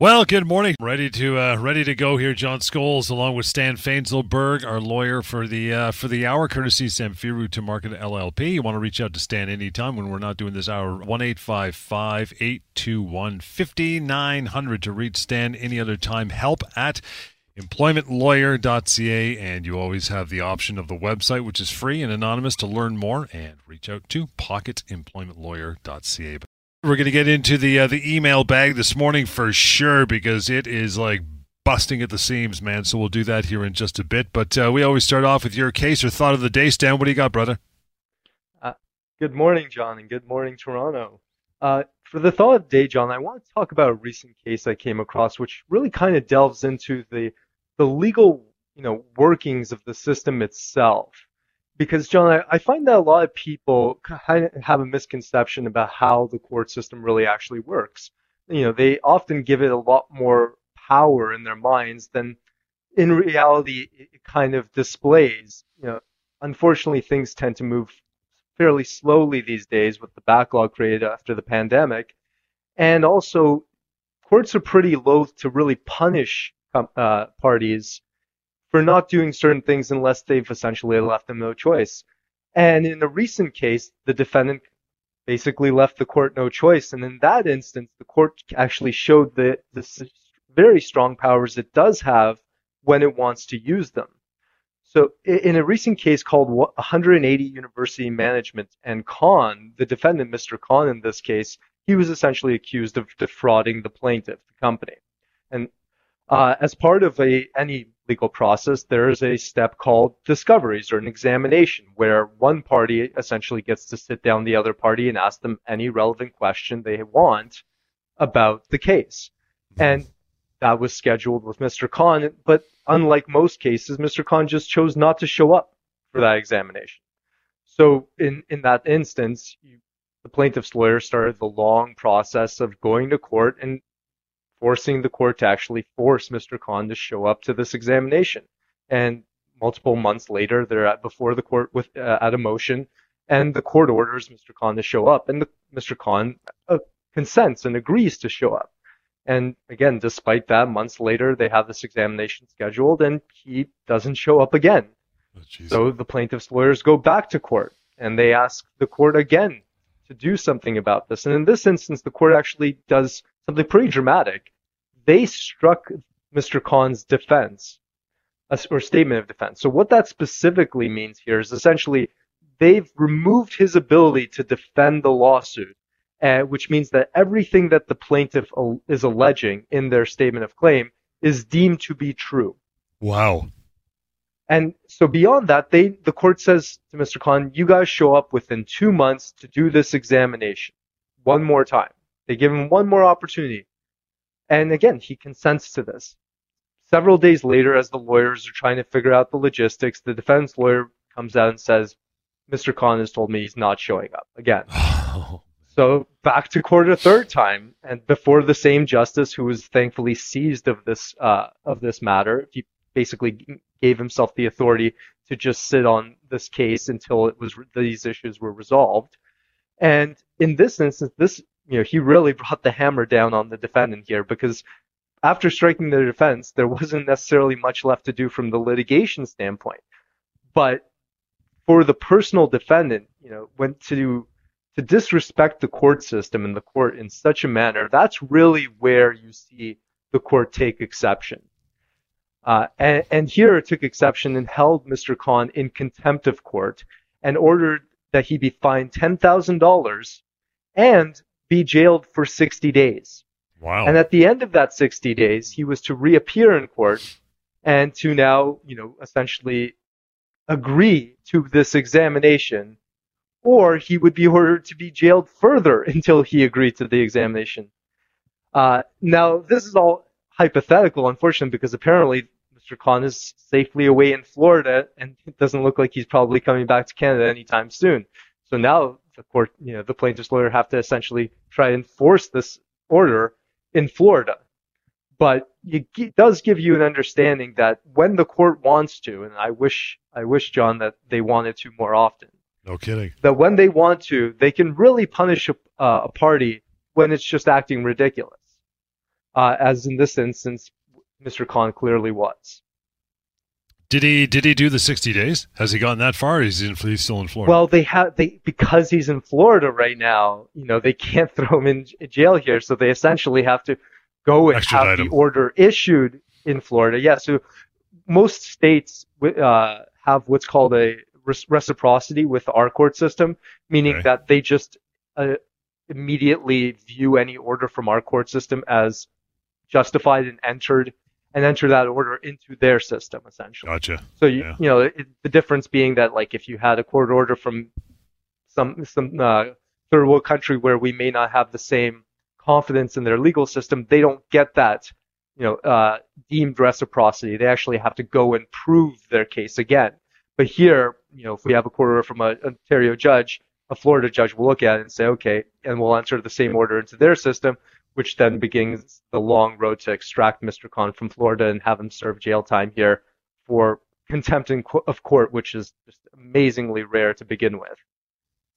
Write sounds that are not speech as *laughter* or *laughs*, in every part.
Well, good morning. Ready to uh, ready to go here, John Scholes, along with Stan Fainzilberg, our lawyer for the uh, for the hour, courtesy Samfiru Tumarkin LLP. You want to reach out to Stan anytime when we're not doing this hour. One eight five five eight two one fifty nine hundred to reach Stan any other time. Help at employmentlawyer.ca and you always have the option of the website which is free and anonymous to learn more and reach out to pocketemploymentlawyer.ca we're going to get into the uh, the email bag this morning for sure because it is like busting at the seams, man. So we'll do that here in just a bit. But uh, we always start off with your case or thought of the day, Stan. What do you got, brother? Uh, good morning, John, and good morning, Toronto. Uh, for the thought of the day, John, I want to talk about a recent case I came across, which really kind of delves into the the legal, you know, workings of the system itself because John, I, I, find that a lot of people kind of have a misconception about how the court system really actually works. You know, they often give it a lot more power in their minds than in reality it kind of displays. You know, unfortunately, things tend to move fairly slowly these days with the backlog created after the pandemic, and also courts are pretty loath to really punish uh, parties for not doing certain things unless they've essentially left them no choice. And in a recent case, the defendant basically left the court no choice. And in that instance, the court actually showed the, the very strong powers it does have when it wants to use them. So in a recent case called 180 University Management and Khan, the defendant, Mr. Khan in this case, he was essentially accused of defrauding the plaintiff, the company. And uh, as part of a any legal process, there is a step called discoveries or an examination where one party essentially gets to sit down the other party and ask them any relevant question they want about the case. And that was scheduled with Mr. Khan, but unlike most cases, Mr. Khan just chose not to show up for that examination. So in, in that instance, you, the plaintiff's lawyer started the long process of going to court and forcing the court to actually force Mr. Khan to show up to this examination. And multiple months later, they're at before the court with uh, at a motion, and the court orders Mr. Khan to show up, and the, Mr. Khan uh, consents and agrees to show up. And again, despite that, months later, they have this examination scheduled, and he doesn't show up again. Oh, so the plaintiff's lawyers go back to court, and they ask the court again to do something about this. And in this instance, the court actually does something pretty dramatic. They struck Mr. Khan's defense or statement of defense. So what that specifically means here is essentially they've removed his ability to defend the lawsuit, uh, which means that everything that the plaintiff is alleging in their statement of claim is deemed to be true. Wow. And so beyond that, they the court says to Mr. Khan, you guys show up within two months to do this examination one more time. They give him one more opportunity. And again, he consents to this. Several days later, as the lawyers are trying to figure out the logistics, the defense lawyer comes out and says, Mr. Khan has told me he's not showing up again. *sighs* so back to court a third time, and before the same justice, who was thankfully seized of this uh, of this matter, he basically gave himself the authority to just sit on this case until it was these issues were resolved. And in this instance, this you know, he really brought the hammer down on the defendant here because after striking the defense, there wasn't necessarily much left to do from the litigation standpoint. But for the personal defendant, you know, went to to disrespect the court system and the court in such a manner, that's really where you see the court take exception. Uh, and, and here it took exception and held Mr. Khan in contempt of court and ordered that he be fined $10,000 and be jailed for 60 days. Wow. And at the end of that 60 days, he was to reappear in court and to now, you know, essentially agree to this examination, or he would be ordered to be jailed further *laughs* until he agreed to the examination. Uh, now, this is all hypothetical, unfortunately, because apparently Mr. Khan is safely away in Florida, and it doesn't look like he's probably coming back to Canada anytime soon. So now the court, you know, the plaintiff's lawyer have to essentially try and enforce this order in Florida. But it does give you an understanding that when the court wants to, and I wish, I wish, John, that they wanted to more often. No kidding. That when they want to, they can really punish a, uh, a party when it's just acting ridiculous. uh, as in this instance, Mr. Khan clearly was. Did he did he do the 60 days? Has he gotten that far? Is he he's still in Florida? Well, they have they because he's in Florida right now. You know they can't *laughs* throw him in jail here, so they essentially have to go and Extradite have the order issued in Florida. Yeah, so most states uh, have what's called a reciprocity with our court system, meaning Okay. that they just uh, immediately view any order from our court system as justified and entered and enter that order into their system essentially. gotcha. So you Yeah. you know it, the difference being that like if you had a court order from some some uh, third world country where we may not have the same confidence in their legal system, they don't get that you know uh, deemed reciprocity. They actually have to go and prove their case again. But here, you know, if we have a court order from an Ontario judge, a Florida judge will look at it and say, okay, and we'll enter the same order into their system, which then begins the long road to extract Mr. Khan from Florida and have him serve jail time here for contempt co- of court, which is just amazingly rare to begin with.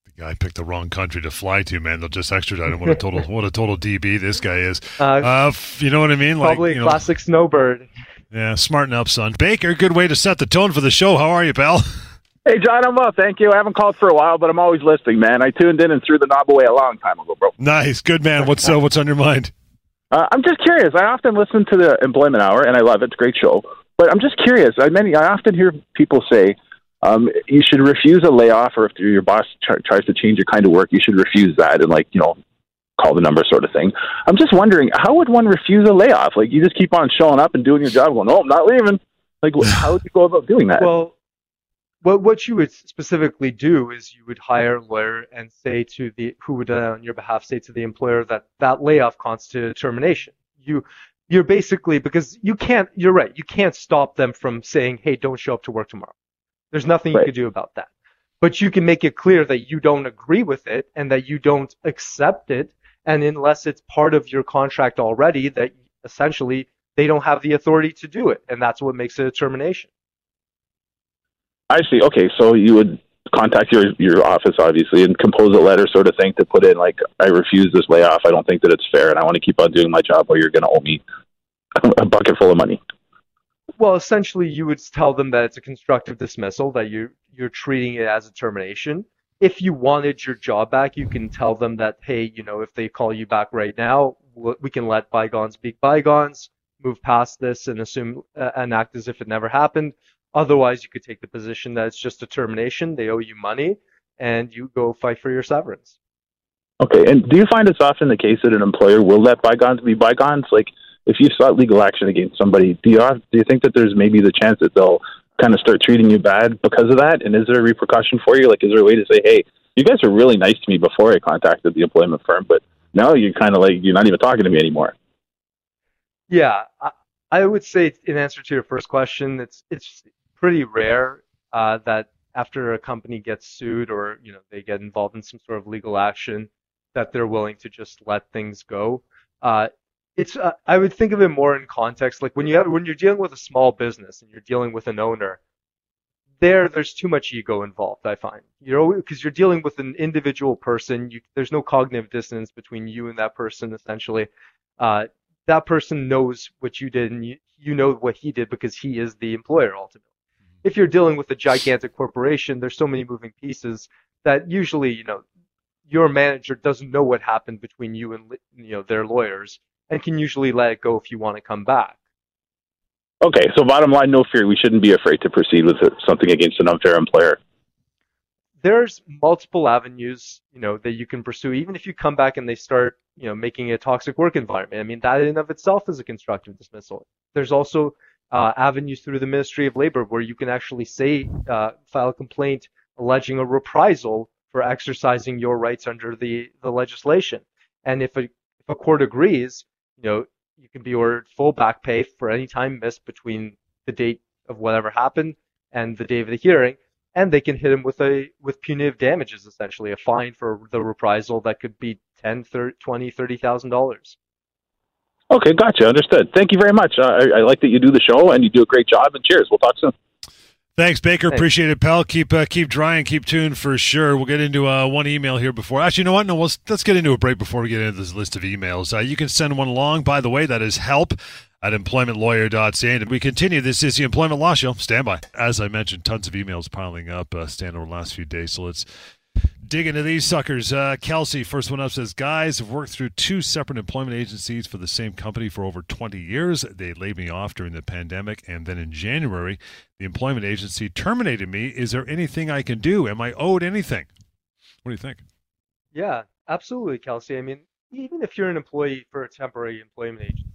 The guy picked the wrong country to fly to, man. They'll just extradite him. What a total what a total DB this guy is. *laughs* Uh, Uh, you know what I mean? Like, probably you a know, classic snowbird. yeah, smarten up, son. Baker, good way to set the tone for the show. How are you, pal? *laughs* Hey, John, I'm well. Thank you. I haven't called for a while, but I'm always listening, man. I tuned in and threw the knob away a long time ago, bro. Nice, good man. What's uh, what's on your mind? Uh, I'm just curious. I often listen to the Employment Hour, and I love it. It's a great show. But I'm just curious. I many I often hear people say um, you should refuse a layoff, or if your boss tr- tries to change your kind of work, you should refuse that and like you know call the number sort of thing. I'm just wondering how would one refuse a layoff? Like you just keep on showing up and doing your job, going, "No, I'm not leaving." Like how would you go about doing that? Well, what what you would specifically do is you would hire a lawyer and say to the who would uh, on your behalf say to the employer that that layoff constituted termination. You you're basically because you can't. You're right. You can't stop them from saying, "Hey, don't show up to work tomorrow." There's nothing Right. you could do about that. But you can make it clear that you don't agree with it and that you don't accept it, and unless it's part of your contract already, that essentially they don't have the authority to do it, and that's what makes it a termination. I see. Okay, so you would contact your your office, obviously, and compose a letter, sort of thing, to put in like, "I refuse this layoff. I don't think that it's fair, and I want to keep on doing my job, or you're going to owe me *laughs* a bucket full of money." Well, essentially, you would tell them that it's a constructive dismissal, that you you're treating it as a termination. If you wanted your job back, you can tell them that, hey, you know, if they call you back right now, we can let bygones be bygones, move past this, and assume uh, and act as if it never happened. Otherwise, you could take the position that it's just a termination. They owe you money, and you go fight for your severance. Okay, and do you find it's often the case that an employer will let bygones be bygones? Like, if you sought legal action against somebody, do you have, do you think that there's maybe the chance that they'll kind of start treating you bad because of that? And is there a repercussion for you? Like, is there a way to say, "Hey, you guys were really nice to me before I contacted the employment firm, but now you're kind of like you're not even talking to me anymore"? Yeah, I, I would say in answer to your first question, it's it's pretty rare uh, that after a company gets sued or you know they get involved in some sort of legal action, that they're willing to just let things go. Uh, it's uh, I would think of it more in context, like when you have when you're dealing with a small business and you're dealing with an owner. There, there's too much ego involved. I find you know because you're dealing with an individual person. You, there's no cognitive dissonance between you and that person. Essentially, uh, that person knows what you did and you, you know what he did because he is the employer ultimately. If you're dealing with a gigantic corporation, there's so many moving pieces that usually, you know, your manager doesn't know what happened between you and you know their lawyers and can usually let it go if you want to come back. Okay, so bottom line, no fear. We shouldn't be afraid to proceed with something against an unfair employer. There's multiple avenues, you know, that you can pursue even if you come back and they start, you know, making a toxic work environment. I mean, that in of itself is a constructive dismissal. There's also uh, avenues through the Ministry of Labor where you can actually say, uh, file a complaint alleging a reprisal for exercising your rights under the, the legislation. And if a, if a court agrees, you know, you can be ordered full back pay for any time missed between the date of whatever happened and the day of the hearing. And they can hit him with a with punitive damages, essentially a fine for the reprisal that could be ten, thirty, twenty, thirty thousand dollars. Okay, gotcha. Understood. Thank you very much. Uh, I, I like that you do the show and you do a great job. And cheers. We'll talk soon. Thanks, Baker. Thanks. Appreciate it, pal. Keep uh, keep drying, keep tuned for sure. We'll get into uh, one email here before. Actually, you know what? No, let's let's get into a break before we get into this list of emails. Uh, you can send one along. By the way, that is help at employmentlawyer.ca. And we continue. This is the Employment Law Show. Stand by. As I mentioned, tons of emails piling up, uh, stand over the last few days. So let's dig into these suckers. Uh, Kelsey, first one up says, Guys, have worked through two separate employment agencies for the same company for over 20 years. They laid me off during the pandemic, and then in January, the employment agency terminated me. Is there anything I can do? Am I owed anything? What do you think? Yeah, absolutely, Kelsey. I mean, even if you're an employee for a temporary employment agency,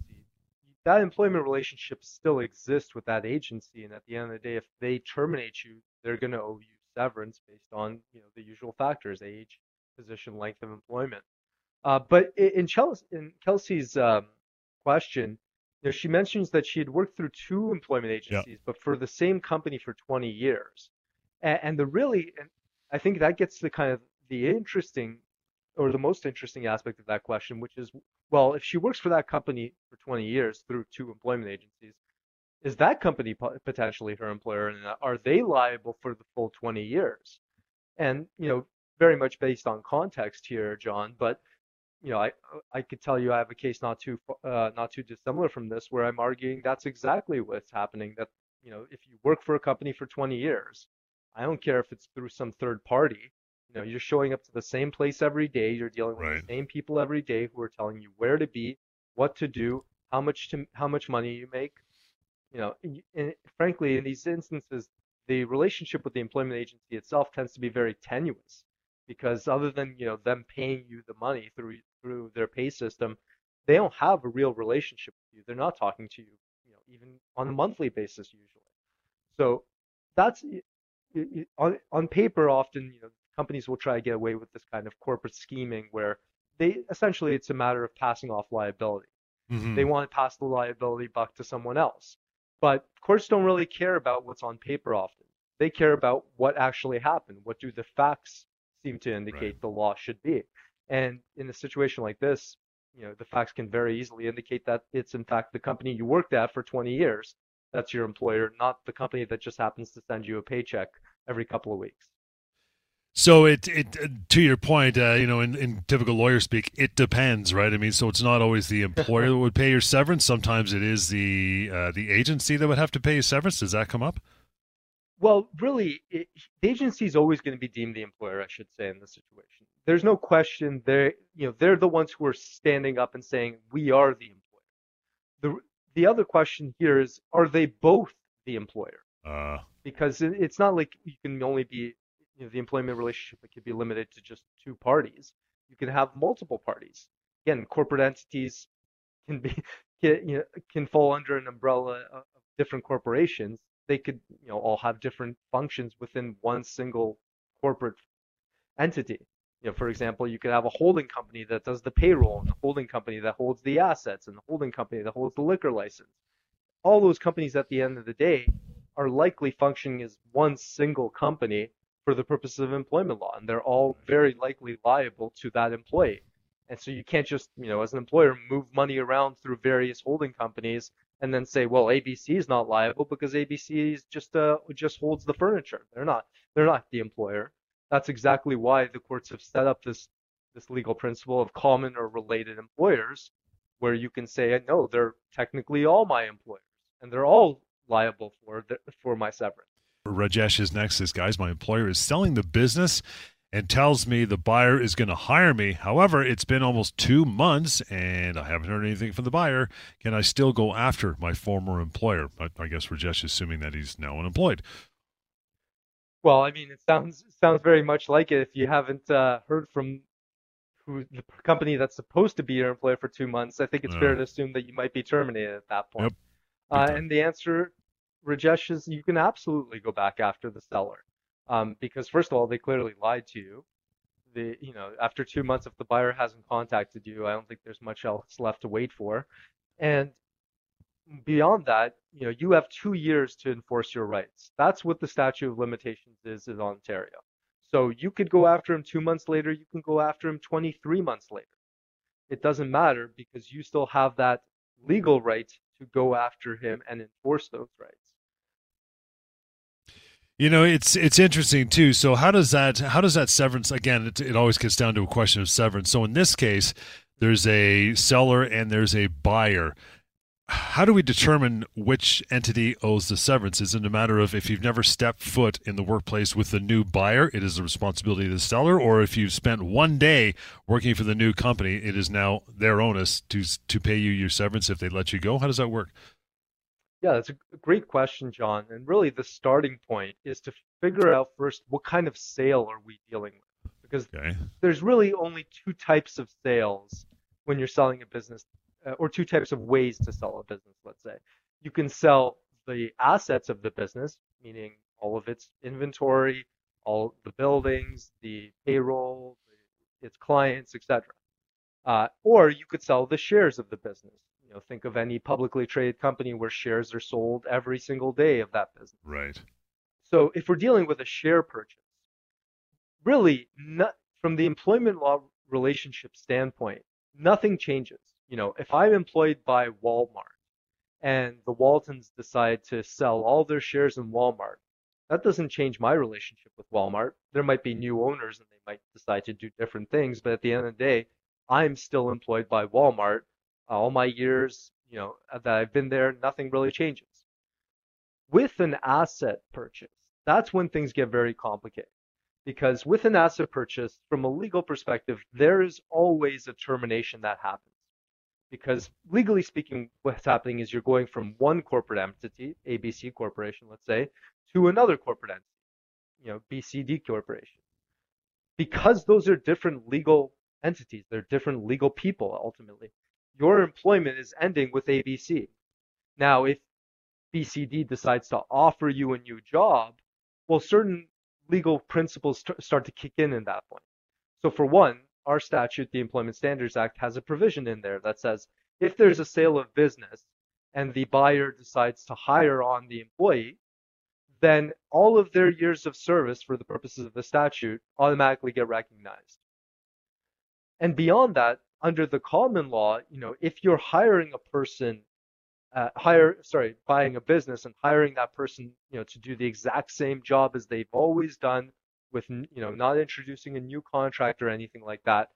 that employment relationship still exists with that agency, and at the end of the day, if they terminate you, they're going to owe you severance based on you know the usual factors: age, position, length of employment. Uh, but in, Chelsea, in Kelsey's um, question, you know, she mentions that she had worked through two employment agencies, but for the same company for 20 years. And, and the really, and I think that gets to kind of the interesting or the most interesting aspect of that question, which is, well, if she works for that company for 20 years through two employment agencies, is that company potentially her employer, and are they liable for the full 20 years? And you know, very much based on context here, John. But you know, I I could tell you I have a case not too uh, not too dissimilar from this, where I'm arguing that's exactly what's happening. That you know, if you work for a company for 20 years, I don't care if it's through some third party. You know, you're showing up to the same place every day. You're dealing with Right. the same people every day who are telling you where to be, what to do, how much to how much money you make. You know, and, frankly, in these instances, the relationship with the employment agency itself tends to be very tenuous because other than you know them paying you the money through through their pay system, they don't have a real relationship with you. They're not talking to you, you know, even on a monthly basis usually. So that's on on paper often you know companies will try to get away with this kind of corporate scheming where they essentially it's a matter of passing off liability. Mhm. They want to pass the liability buck to someone else. But courts don't really care about what's on paper often. They care about what actually happened. What do the facts seem to indicate the law should be? And in a situation like this, you know, the facts can very easily indicate that it's in fact the company you worked at for 20 years that's your employer, not the company that just happens to send you a paycheck every couple of weeks. So it it to your point, uh, you know, in, in typical lawyer speak, it depends, right? I mean, so it's not always the employer that would pay your severance. Sometimes it is the uh, the agency that would have to pay your severance. Does that come up? Well, really, it, the agency is always going to be deemed the employer, I should say, in this situation. There's no question. They, you know, they're the ones who are standing up and saying we are the employer. The the other question here is, are they both the employer? Uh, Because it's not like you can only be, you know, the employment relationship it could be limited to just two parties. You can have multiple parties. Again, corporate entities can be, *laughs* can, you know, can fall under an umbrella of different corporations. They could, you know, all have different functions within one single corporate entity. You know, for example, you could have a holding company that does the payroll, and a holding company that holds the assets, and the holding company that holds the liquor license. All those companies, at the end of the day, are likely functioning as one single company for the purposes of employment law, and they're all very likely liable to that employee. And so you can't just, you know, as an employer, move money around through various holding companies and then say, well, ABC is not liable because ABC is just uh, just holds the furniture. They're not. They're not the employer. That's exactly why the courts have set up this this legal principle of common or related employers, where you can say, no, they're technically all my employers, and they're all liable for the, for my severance. Rajesh is next. This guys, my employer is selling the business and tells me the buyer is going to hire me. However, it's been almost two months and I haven't heard anything from the buyer. Can I still go after my former employer? I, I guess Rajesh is assuming that he's now unemployed. Well, I mean, it sounds sounds very much like it. If you haven't uh, heard from who the company that's supposed to be your employer for two months, I think it's fair to assume that you might be terminated at that point. Yep. Uh, and the answer, Rajesh, is you can absolutely go back after the seller, um, because first of all, they clearly lied to you. The you know after two months, if the buyer hasn't contacted you, I don't think there's much else left to wait for. And beyond that, you know, you have two years to enforce your rights. That's what the statute of limitations is in Ontario. So you could go after him two months later, you can go after him 23 months later. It doesn't matter because you still have that legal right to go after him and enforce those rights. You know, it's it's interesting too. So how does that how does that severance again? It, it always gets down to a question of severance. So in this case, there's a seller and there's a buyer. How do we determine which entity owes the severance? Is it a matter of if you've never stepped foot in the workplace with the new buyer, it is the responsibility of the seller, or if you've spent one day working for the new company, it is now their onus to to pay you your severance if they let you go? How does that work? Yeah, that's a great question, John. And really, the starting point is to figure out first what kind of sale are we dealing with? Because Okay. there's really only two types of sales when you're selling a business, uh, or two types of ways to sell a business, let's say. You can sell the assets of the business, meaning all of its inventory, all the buildings, the payroll, its clients, etc. Uh, or you could sell the shares of the business. You know, think of any publicly traded company where shares are sold every single day of that business. Right. So if we're dealing with a share purchase, really, not, from the employment law relationship standpoint, nothing changes. You know, if I'm employed by Walmart and the Waltons decide to sell all their shares in Walmart, that doesn't change my relationship with Walmart. There might be new owners and they might decide to do different things, but at the end of the day, I'm still employed by Walmart. All my years, you know, that I've been there, nothing really changes. With an asset purchase, that's when things get very complicated. Because with an asset purchase, from a legal perspective, there is always a termination that happens. Because legally speaking, what's happening is you're going from one corporate entity, ABC Corporation, let's say, to another corporate entity, you know, BCD Corporation. Because those are different legal entities, they're different legal people ultimately. Your employment is ending with ABC. Now, if BCD decides to offer you a new job, well, certain legal principles st- start to kick in in that point. So, for one, our statute, the Employment Standards Act, has a provision in there that says if there's a sale of business and the buyer decides to hire on the employee, then all of their years of service for the purposes of the statute automatically get recognized. And beyond that, under the common law, you know, if you're hiring a person, uh, hire, sorry, buying a business and hiring that person, you know, to do the exact same job as they've always done with, you know, not introducing a new contract or anything like that,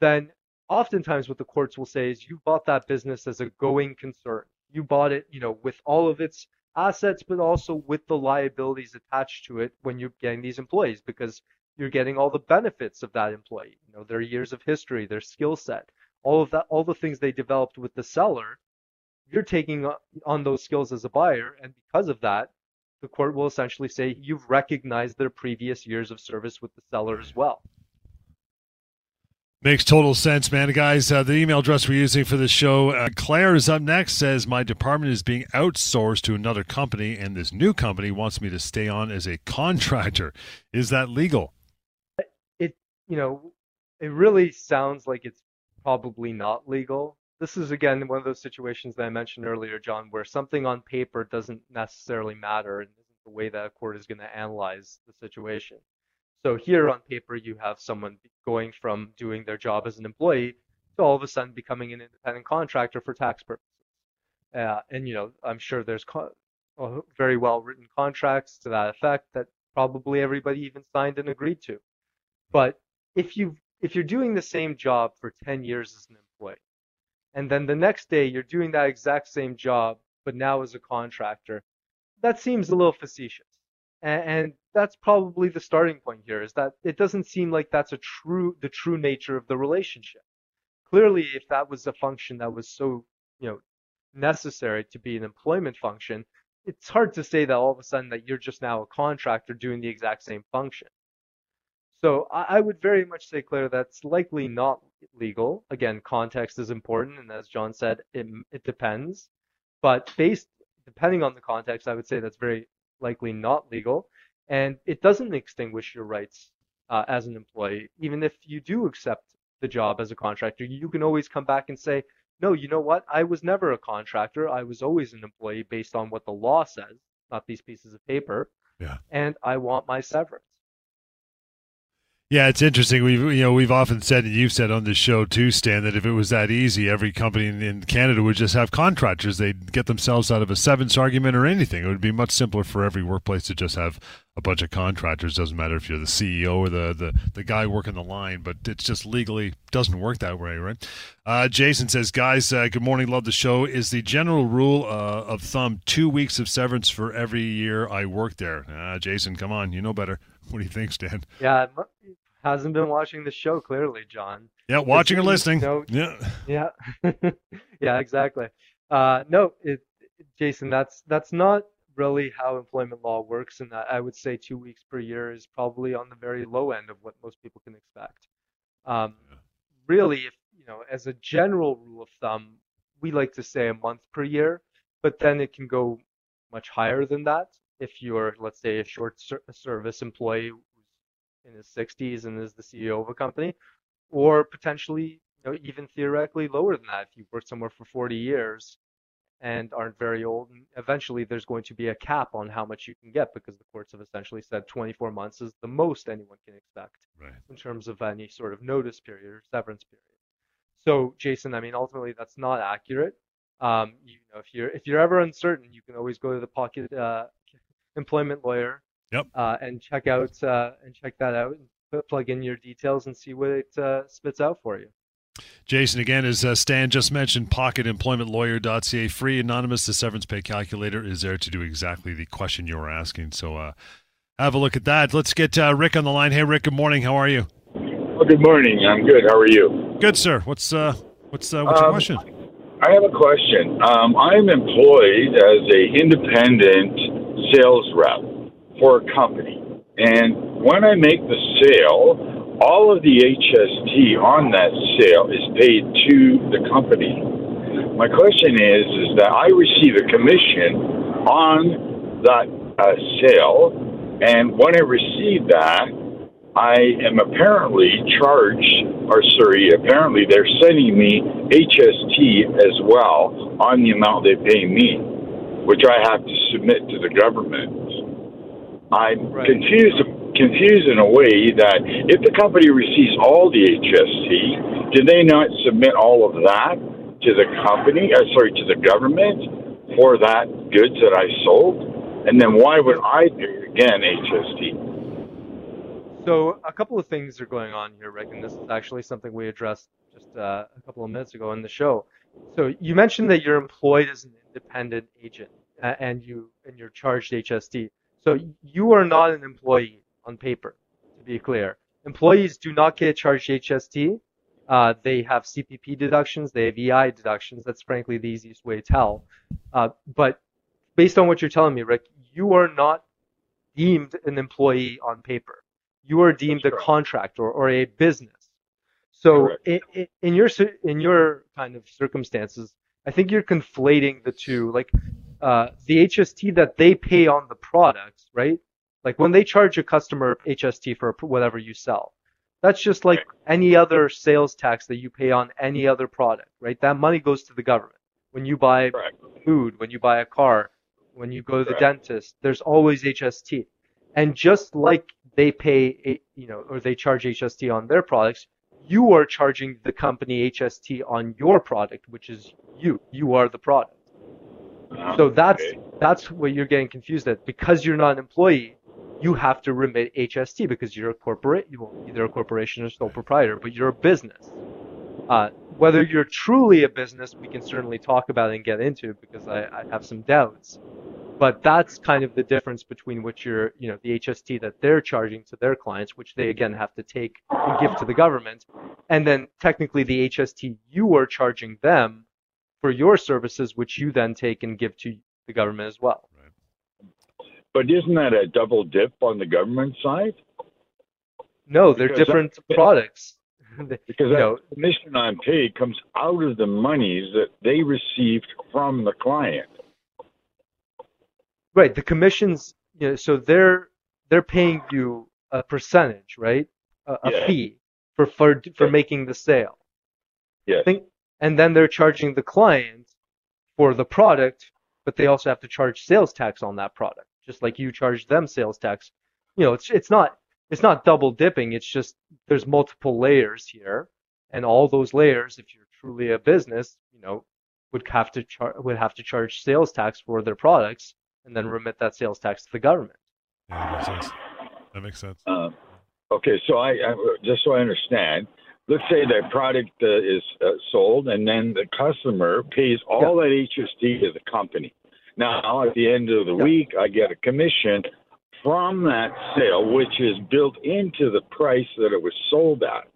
then oftentimes what the courts will say is you bought that business as a going concern. You bought it, you know, with all of its assets, but also with the liabilities attached to it when you're getting these employees because you're getting all the benefits of that employee, you know, their years of history, their skill set, all of that, all the things they developed with the seller. You're taking on those skills as a buyer, and because of that, the court will essentially say you've recognized their previous years of service with the seller as well. Makes total sense, man. Guys, uh, the email address we're using for this show, uh, Claire is up next, says, My department is being outsourced to another company, and this new company wants me to stay on as a *laughs* contractor. Is that legal? You know, it really sounds like it's probably not legal. This is, again, one of those situations that I mentioned earlier, John, where something on paper doesn't necessarily matter and isn't the way that a court is going to analyze the situation. So here on paper, you have someone going from doing their job as an employee to all of a sudden becoming an independent contractor for tax purposes. Uh, and you know, I'm sure there's co- very well written contracts to that effect that probably everybody even signed and agreed to. But if you if you're doing the same job for 10 years as an employee, and then the next day you're doing that exact same job, but now as a contractor, that seems a little facetious. And, and that's probably the starting point here is that it doesn't seem like that's a true the true nature of the relationship. Clearly, if that was a function that was so, you know, necessary to be an employment function, it's hard to say that all of a sudden that you're just now a contractor doing the exact same function. So I, I would very much say, Claire, that's likely not legal. Again, context is important, and as John said, it it depends. But based depending on the context, I would say that's very likely not legal, and it doesn't extinguish your rights uh, as an employee. Even if you do accept the job as a contractor, you can always come back and say, no, you know what? I was never a contractor. I was always an employee based on what the law says, not these pieces of paper. Yeah. And I want my severance. Yeah, it's interesting. We've you know we've often said, and you've said on this show too, Stan, that if it was that easy, every company in, Canada would just have contractors. They'd get themselves out of a severance argument or anything. It would be much simpler for every workplace to just have a bunch of contractors. Doesn't matter if you're the CEO or the the, the guy working the line, but it's just legally doesn't work that way, right? Uh, Jason says, guys, uh, good morning, love the show. Is the general rule uh, of thumb two weeks of severance for every year I work there? Uh, Jason, come on, you know better. What do you think, Stan? Yeah, hasn't been watching the show clearly, John. Yeah, watching or listening. No, yeah, yeah, *laughs* yeah, exactly. Uh, no, it, Jason, that's that's not really how employment law works, and I would say two weeks per year is probably on the very low end of what most people can expect. Um, really, if you know, as a general rule of thumb, we like to say a month per year, but then it can go much higher than that if you're, let's say, a short service employee in his 60s and is the CEO of a company, or potentially you know, even theoretically lower than that if you've worked somewhere for 40 years and aren't very old. And eventually, there's going to be a cap on how much you can get because the courts have essentially said 24 months is the most anyone can expect right. in terms of any sort of notice period or severance period. So, Jason, I mean, ultimately, that's not accurate. Um, you know, if you're if you're ever uncertain, you can always go to the pocket uh, *laughs* employment lawyer Yep. Uh, and check out uh, and check that out and plug in your details and see what it uh, spits out for you. Jason, again, as uh, Stan just mentioned, pocketemploymentlawyer.ca, free, anonymous. The severance pay calculator is there to do exactly the question you were asking. So uh, have a look at that. Let's get uh, Rick on the line. Hey, Rick, good morning. How are you? Well, good morning. I'm good. How are you? Good, sir. What's uh, what's uh, what's um, your question? I have a question. Um, I'm employed as a independent sales rep for a company. And when I make the sale, all of the HST on that sale is paid to the company. My question is, is that I receive a commission on that uh, sale, and when I receive that, I am apparently charged, or sorry, apparently they're sending me HST as well on the amount they pay me, which I have to submit to the government. I'm right. confused confused in a way that if the company receives all the HST, did they not submit all of that to the company? Uh, sorry, to the government for that goods that I sold, and then why would I pay again HST? So a couple of things are going on here, Rick, and this is actually something we addressed just uh, a couple of minutes ago in the show. So you mentioned that you're employed as an independent agent, uh, and you and you're charged HST. So you are not an employee on paper, to be clear. Employees do not get charged HST. Uh, they have CPP deductions, they have EI deductions. That's frankly the easiest way to tell. Uh, but based on what you're telling me, Rick, you are not deemed an employee on paper. You are deemed a contractor or a business. So in, in your in your kind of circumstances, I think you're conflating the two. Like uh, the HST that they pay on the products, right? Like when they charge a customer HST for whatever you sell, that's just like any other sales tax that you pay on any other product, right? That money goes to the government. When you buy Correct. food, when you buy a car, when you go to the Correct. dentist, there's always HST. And just like they pay, you know, or they charge HST on their products, you are charging the company HST on your product, which is you. You are the product. Uh, so that's okay. that's what you're getting confused at. Because you're not an employee, you have to remit HST because you're a corporate, you either a corporation or sole proprietor, but you're a business. Uh, whether you're truly a business, we can certainly talk about and get into because I, I have some doubts. But that's kind of the difference between what you're, you know, the HST that they're charging to their clients, which they again have to take and give to the government, and then technically the HST you are charging them for your services, which you then take and give to the government as well. But isn't that a double dip on the government side? No, they're because different that, products. *laughs* because that know, commission on pay comes out of the monies that they received from the client. Right. The commissions, you know, so they're they're paying you a percentage, right? A, a yeah. fee for for for yeah. making the sale. Yeah. Think, and then they're charging the client for the product, but they also have to charge sales tax on that product, just like you charge them sales tax. You know, it's it's not it's not double dipping. It's just there's multiple layers here, and all those layers, if you're truly a business, you know, would have to char- would have to charge sales tax for their products and then remit that sales tax to the government. Yeah, that makes sense. That makes sense. Uh, okay, so I, I just so I understand, let's say the product uh, is uh, sold, and then the customer pays all that HST to the company. Now, at the end of the Yeah. week, I get a commission from that sale, which is built into the price that it was sold at.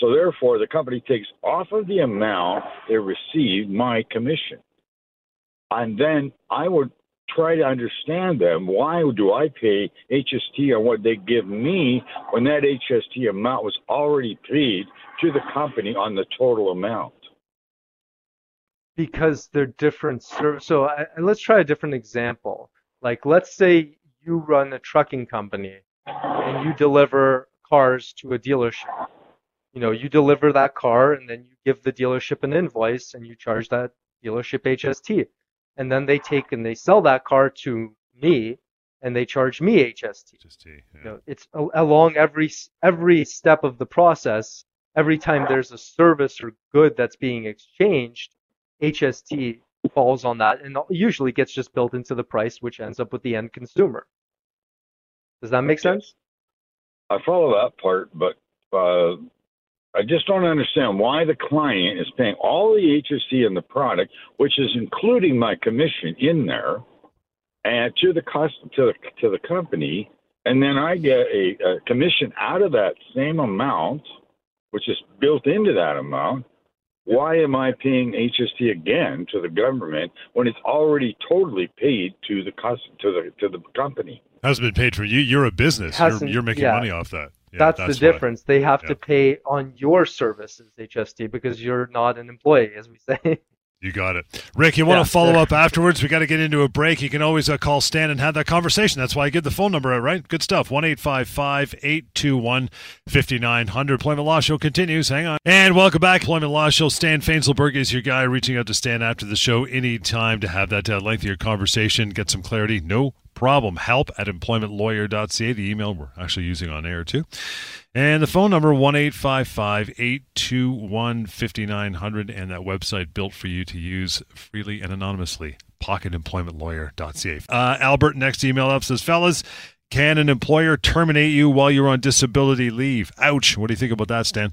So, therefore, the company takes off of the amount they received my commission. And then I would try to understand them. Why do I pay HST on what they give me when that HST amount was already paid to the company on the total amount? because they're different so I- let's try a different example like let's say you run a trucking company and you deliver cars to a dealership you know you deliver that car and then you give the dealership an invoice and you charge that dealership HST and then they take and they sell that car to me and they charge me HST Just yeah. you know, it's a- along every every step of the process. Every time there's a service or good that's being exchanged, HST falls on that, and usually gets just built into the price, which ends up with the end consumer. Does that make sense? I follow that part, but uh, I just don't understand why the client is paying all the HST in the product, which is including my commission in there, and to the cost to the to the company, and then I get a, a commission out of that same amount, which is built into that amount. Why am I paying HST again to the government when it's already totally paid to the cost to the to the company? Hasn't been paid for you. You're a business. You're, you're making yeah. money off that. Yeah, that's, the difference. They have Yeah. to pay on your services HST because you're not an employee, as we say. *laughs* You got it. Rick, you want Yeah, to follow sure. up afterwards? We got to get into a break. You can always uh, call Stan and have that conversation. That's why I give the phone number out, right? Good stuff. 1 821 5900. Employment Law Show continues. Hang on. And welcome back. Employment Law Show. Stan Fainzilberg is your guy reaching out to Stan after the show anytime to have that uh, lengthier conversation, get some clarity. No problem. Help at employmentlawyer.ca, the email we're actually using on air too. And the phone number, 1 821 5900, and that website built for you to use freely and anonymously, pocketemploymentlawyer.ca. Uh, Albert, next email up says, Fellas, can an employer terminate you while you're on disability leave? Ouch. What do you think about that, Stan?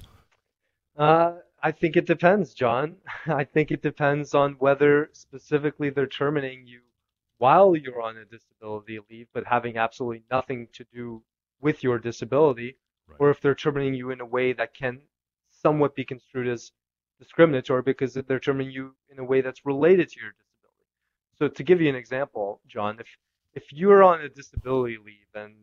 Uh, I think it depends, John. *laughs* I think it depends on whether specifically they're terminating you while you're on a disability leave, but having absolutely nothing to do with your disability, Right. or if they're terminating you in a way that can somewhat be construed as discriminatory because they're terminating you in a way that's related to your disability. So to give you an example, John, if if you're on a disability leave and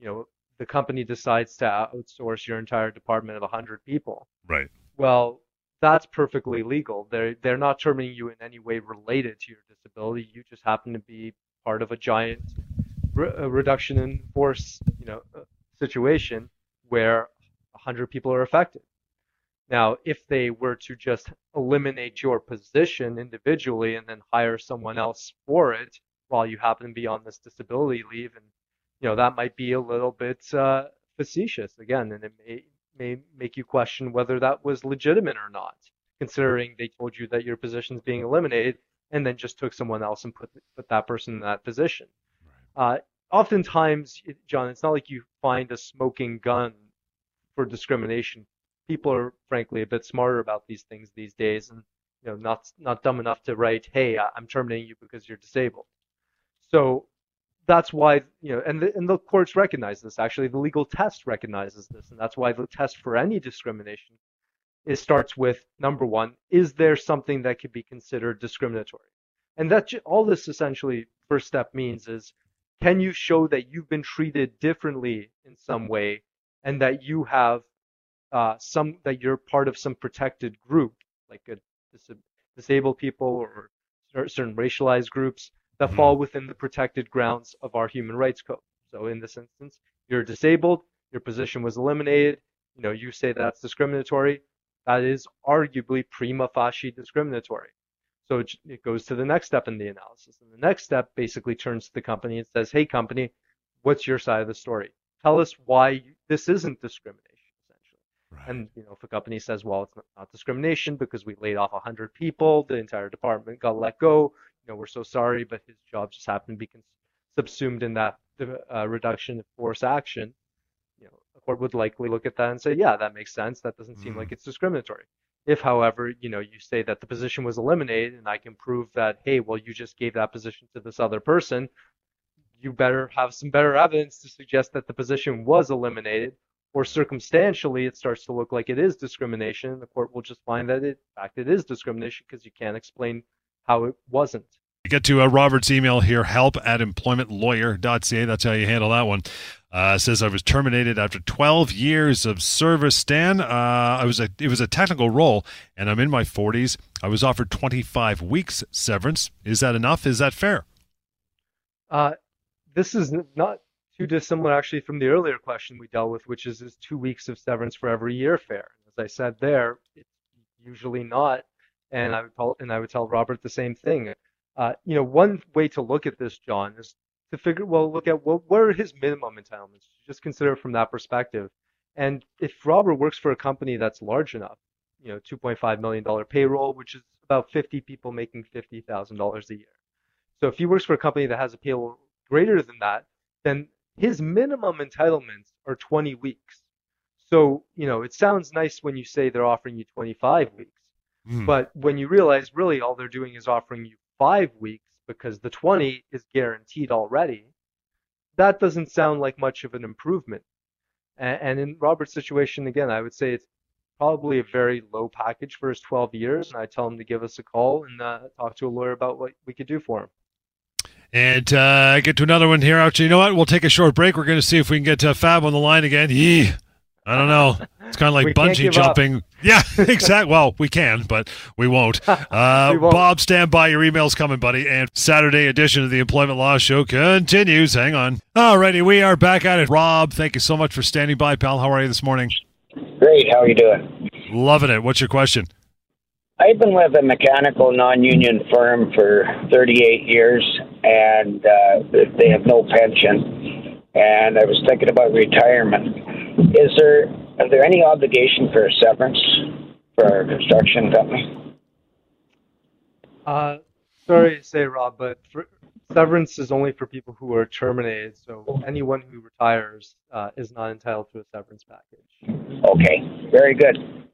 you know the company decides to outsource your entire department of 100 people, Right. well, that's perfectly legal. They're they're not terminating you in any way related to your disability. You just happen to be part of a giant re- reduction in force, you know, uh, situation where 100 people are affected. Now, if they were to just eliminate your position individually and then hire someone else for it while you happen to be on this disability leave, and you know that might be a little bit uh, facetious again, and it may may make you question whether that was legitimate or not, considering they told you that your position is being eliminated and then just took someone else and put put that person in that position. Uh, oftentimes, it- John, it's not like you find a smoking gun for discrimination. People are frankly a bit smarter about these things these days, and you know, not not dumb enough to write, "Hey, I'm terminating you because you're disabled." So that's why you know, and the, and the courts recognize this. Actually, the legal test recognizes this, and that's why the test for any discrimination it starts with number one: is there something that could be considered discriminatory? And that all this essentially first step means is can you show that you've been treated differently in some way and that you have uh, some that you're part of some protected group like a dis- disabled people or cer- certain racialized groups that Mhm. fall within the protected grounds of our human rights code so in this instance you're disabled your position was eliminated you know you say that's discriminatory that is arguably prima facie discriminatory so it, it goes to the next step in the analysis. And the next step basically turns to the company and says, hey, company, what's your side of the story? tell us why you, this isn't discrimination, essentially. Right. And you know, if a company says, well, it's not, not discrimination because we laid off 100 people, the entire department got let go. You know, we're so sorry, but his job just happened to be cons- subsumed in that uh, reduction of force action. You know, a court would likely look at that and say, yeah, that makes sense. That doesn't seem mm. like it's discriminatory. If, however, you know, you say that the position was eliminated and I can prove that, hey, well, you just gave that position to this other person, you better have some better evidence to suggest that the position was eliminated, or circumstantially it starts to look like it is discrimination, the court will just find that it, in fact it is discrimination because you can't explain how it wasn't. Get to uh, Robert's email here, help at employmentlawyer.ca. That's how you handle that one. Uh, says I was terminated after 12 years of service. Stan, uh, I was a, it was a technical role, and I'm in my 40s. I was offered 25 weeks severance. Is that enough? Is that fair? Uh, this is not too dissimilar actually from the earlier question we dealt with, which is is two weeks of severance for every year fair? As I said there, it's usually not, and I would tell and I would tell Robert the same thing. Uh, you know, one way to look at this, John, is to figure well look at what, what are his minimum entitlements. Just consider it from that perspective. And if Robert works for a company that's large enough, you know, 2.5 million dollar payroll, which is about 50 people making $50,000 a year. So if he works for a company that has a payroll greater than that, then his minimum entitlements are 20 weeks. So, you know, it sounds nice when you say they're offering you 25 weeks. Mm. But when you realize really all they're doing is offering you five weeks because the 20 is guaranteed already, that doesn't sound like much of an improvement. And, and in Robert's situation, again, I would say it's probably a very low package for his 12 years. And I tell him to give us a call and uh, talk to a lawyer about what we could do for him. And uh, get to another one here. Actually, you know what? We'll take a short break. We're going to see if we can get uh, Fab on the line again. Yee. I don't know. It's kind of like bungee jumping. Up. Yeah, *laughs* exactly. well, we can, but we won't. *laughs* Uh, we won't. Bob, stand by. Your email's coming, buddy. And Saturday edition of the Employment Law Show continues. Hang on. Alrighty, we are back at it. Rob, thank you so much for standing by, pal. How are you this morning? Great. How are you doing? Loving it. What's your question? I've been with a mechanical non-union firm for 38 years, and uh, they have no pension. And I was thinking about retirement. Is there is there any obligation for a severance for our construction company? Uh, sorry to say, Rob, but for, severance is only for people who are terminated. So anyone who retires uh, is not entitled to a severance package. Okay, very good.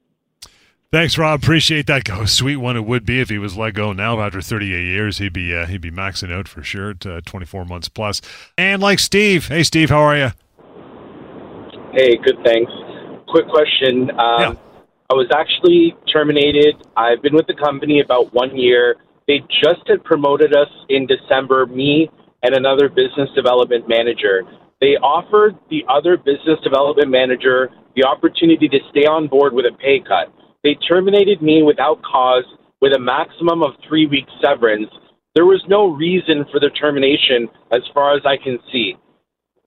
Thanks, Rob. Appreciate that. Go sweet one it would be if he was let go now after 38 years. He'd be uh, he'd be maxing out for sure to uh, 24 months plus. And like Steve, hey Steve, how are you? Hey, good. Thanks. Quick question. Um, yeah. I was actually terminated. I've been with the company about one year. They just had promoted us in December. Me and another business development manager. They offered the other business development manager the opportunity to stay on board with a pay cut. They terminated me without cause with a maximum of three weeks severance. There was no reason for the termination as far as I can see.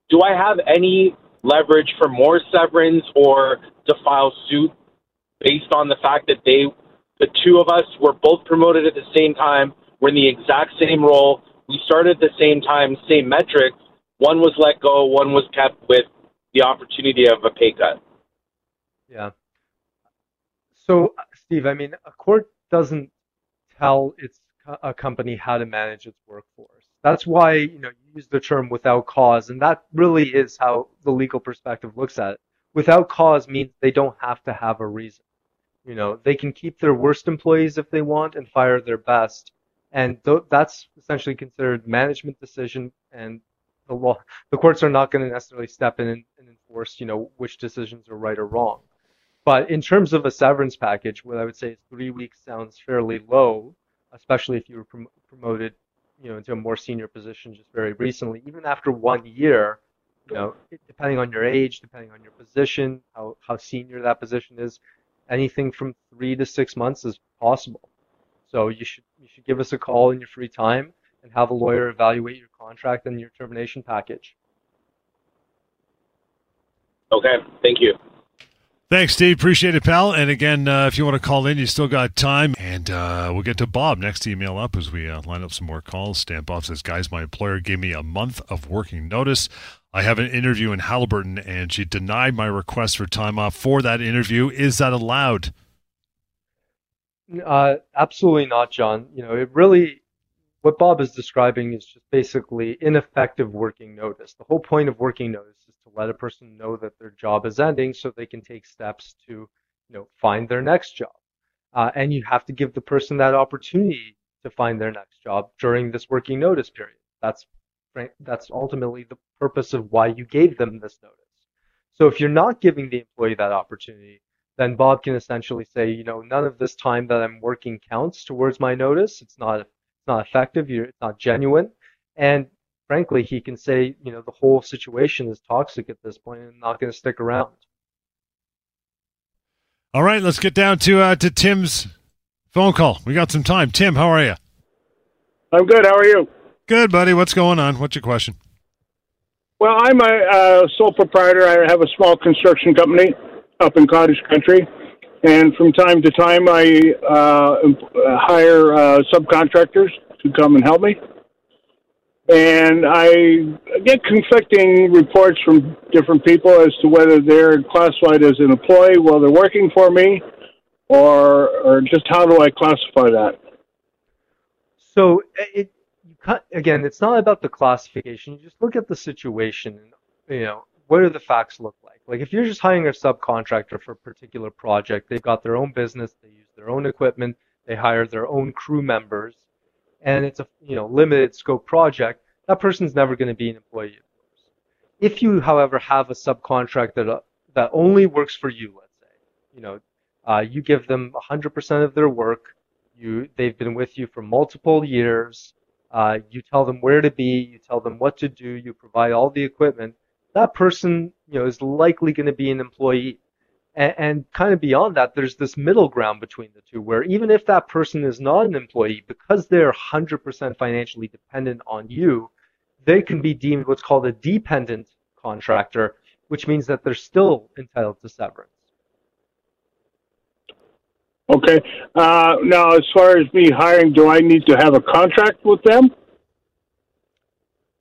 Do I have any leverage for more severance or to file suit based on the fact that they, the two of us, were both promoted at the same time, we're in the exact same role, we started at the same time, same metrics. One was let go, one was kept with the opportunity of a pay cut. Yeah. So, Steve, I mean, a court doesn't tell its a company how to manage its workforce. That's why you know you use the term without cause, and that really is how the legal perspective looks at it. Without cause means they don't have to have a reason. You know, they can keep their worst employees if they want and fire their best, and th- that's essentially considered management decision. And the law, the courts are not going to necessarily step in and, and enforce, you know, which decisions are right or wrong. But in terms of a severance package, what I would say is three weeks sounds fairly low, especially if you were prom- promoted, you know, into a more senior position just very recently. Even after one year, you know, depending on your age, depending on your position, how, how senior that position is, anything from three to six months is possible. So you should you should give us a call in your free time and have a lawyer evaluate your contract and your termination package. Okay, thank you. Thanks, Steve. Appreciate it, pal. And again, uh, if you want to call in, you still got time. And uh, we'll get to Bob next email up as we uh, line up some more calls. Stan Bob says, Guys, my employer gave me a month of working notice. I have an interview in Haliburton and she denied my request for time off for that interview. Is that allowed? Uh, absolutely not, John. You know, it really, what Bob is describing is just basically ineffective working notice. The whole point of working notice is to let a person know that their job is ending so they can take steps to, you know, find their next job. Uh, and you have to give the person that opportunity to find their next job during this working notice period. That's that's ultimately the purpose of why you gave them this notice. So if you're not giving the employee that opportunity, then Bob can essentially say, you know, none of this time that I'm working counts towards my notice. It's not it's not effective. You're, it's not genuine. And frankly, he can say, you know, the whole situation is toxic at this point and not going to stick around. All right, let's get down to uh, to Tim's phone call. We got some time. Tim, how are you? I'm good. How are you? Good, buddy. What's going on? What's your question? Well, I'm a uh, sole proprietor. I have a small construction company up in cottage country, and from time to time, I uh, hire uh, subcontractors to come and help me. And I get conflicting reports from different people as to whether they're classified as an employee while they're working for me, or or just how do I classify that? So it again, it's not about the classification. You just look at the situation you know, what do the facts look like? If you're just hiring a subcontractor for a particular project, they've got their own business, they use their own equipment, they hire their own crew members, and it's a you know limited scope project, that person's never going to be an employee of yours. If you, however, have a subcontract that that only works for you, let's say, you know, uh, you give them 100% of their work, you they've been with you for multiple years, uh, you tell them where to be, you tell them what to do, you provide all the equipment. That person, you know, is likely going to be an employee. And, and kind of beyond that, there's this middle ground between the two, where even if that person is not an employee, because they're 100% financially dependent on you, they can be deemed what's called a dependent contractor, which means that they're still entitled to severance. Okay. Uh, now, as far as me hiring, do I need to have a contract with them?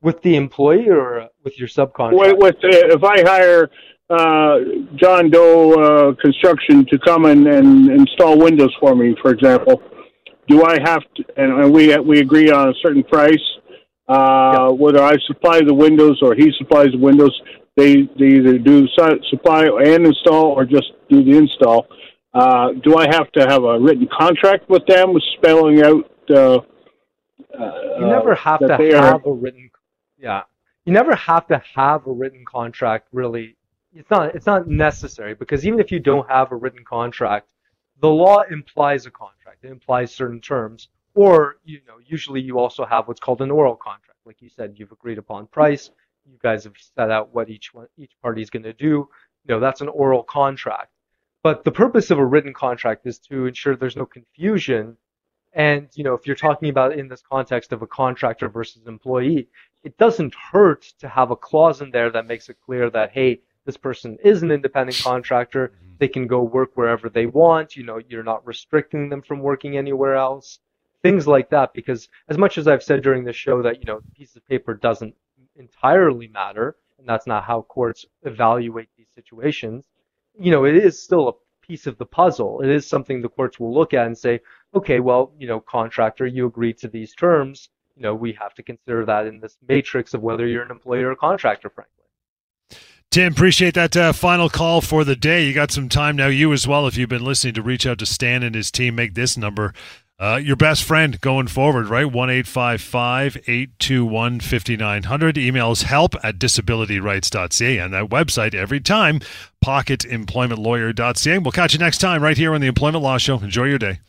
With the employee or with your subcontractor? With, with uh, if I hire uh, John Doe uh, Construction to come and, and install windows for me, for example, do I have to? And, and we we agree on a certain price. Uh, yeah. Whether I supply the windows or he supplies the windows, they they either do supply and install or just do the install. Uh, do I have to have a written contract with them spelling out? Uh, you never have to have are... a written. Yeah, you never have to have a written contract. Really, it's not. It's not necessary because even if you don't have a written contract, the law implies a contract. It implies certain terms, or you know, usually you also have what's called an oral contract. Like you said, you've agreed upon price. You guys have set out what each one, each party is going to do. You know, that's an oral contract. But the purpose of a written contract is to ensure there's no confusion. And, you know, if you're talking about in this context of a contractor versus employee, it doesn't hurt to have a clause in there that makes it clear that, hey, this person is an independent contractor. Mm-hmm. They can go work wherever they want. You know, you're not restricting them from working anywhere else. Things like that. Because as much as I've said during the show that, you know, piece of paper doesn't entirely matter, and that's not how courts evaluate these situations, you know, it is still a piece of the puzzle. It is something the courts will look at and say, okay, well, you know, contractor, you agreed to these terms. You know, we have to consider that in this matrix of whether you're an employer or a contractor, frankly. Tim, appreciate that uh, final call for the day. You got some time now, you as well, if you've been listening, to reach out to Stan and his team. Make this number uh, your best friend going forward, right? 1 821 5900. Emails help at disabilityrights.ca and that website every time, pocketemploymentlawyer.ca. We'll catch you next time right here on the Employment Law Show. Enjoy your day.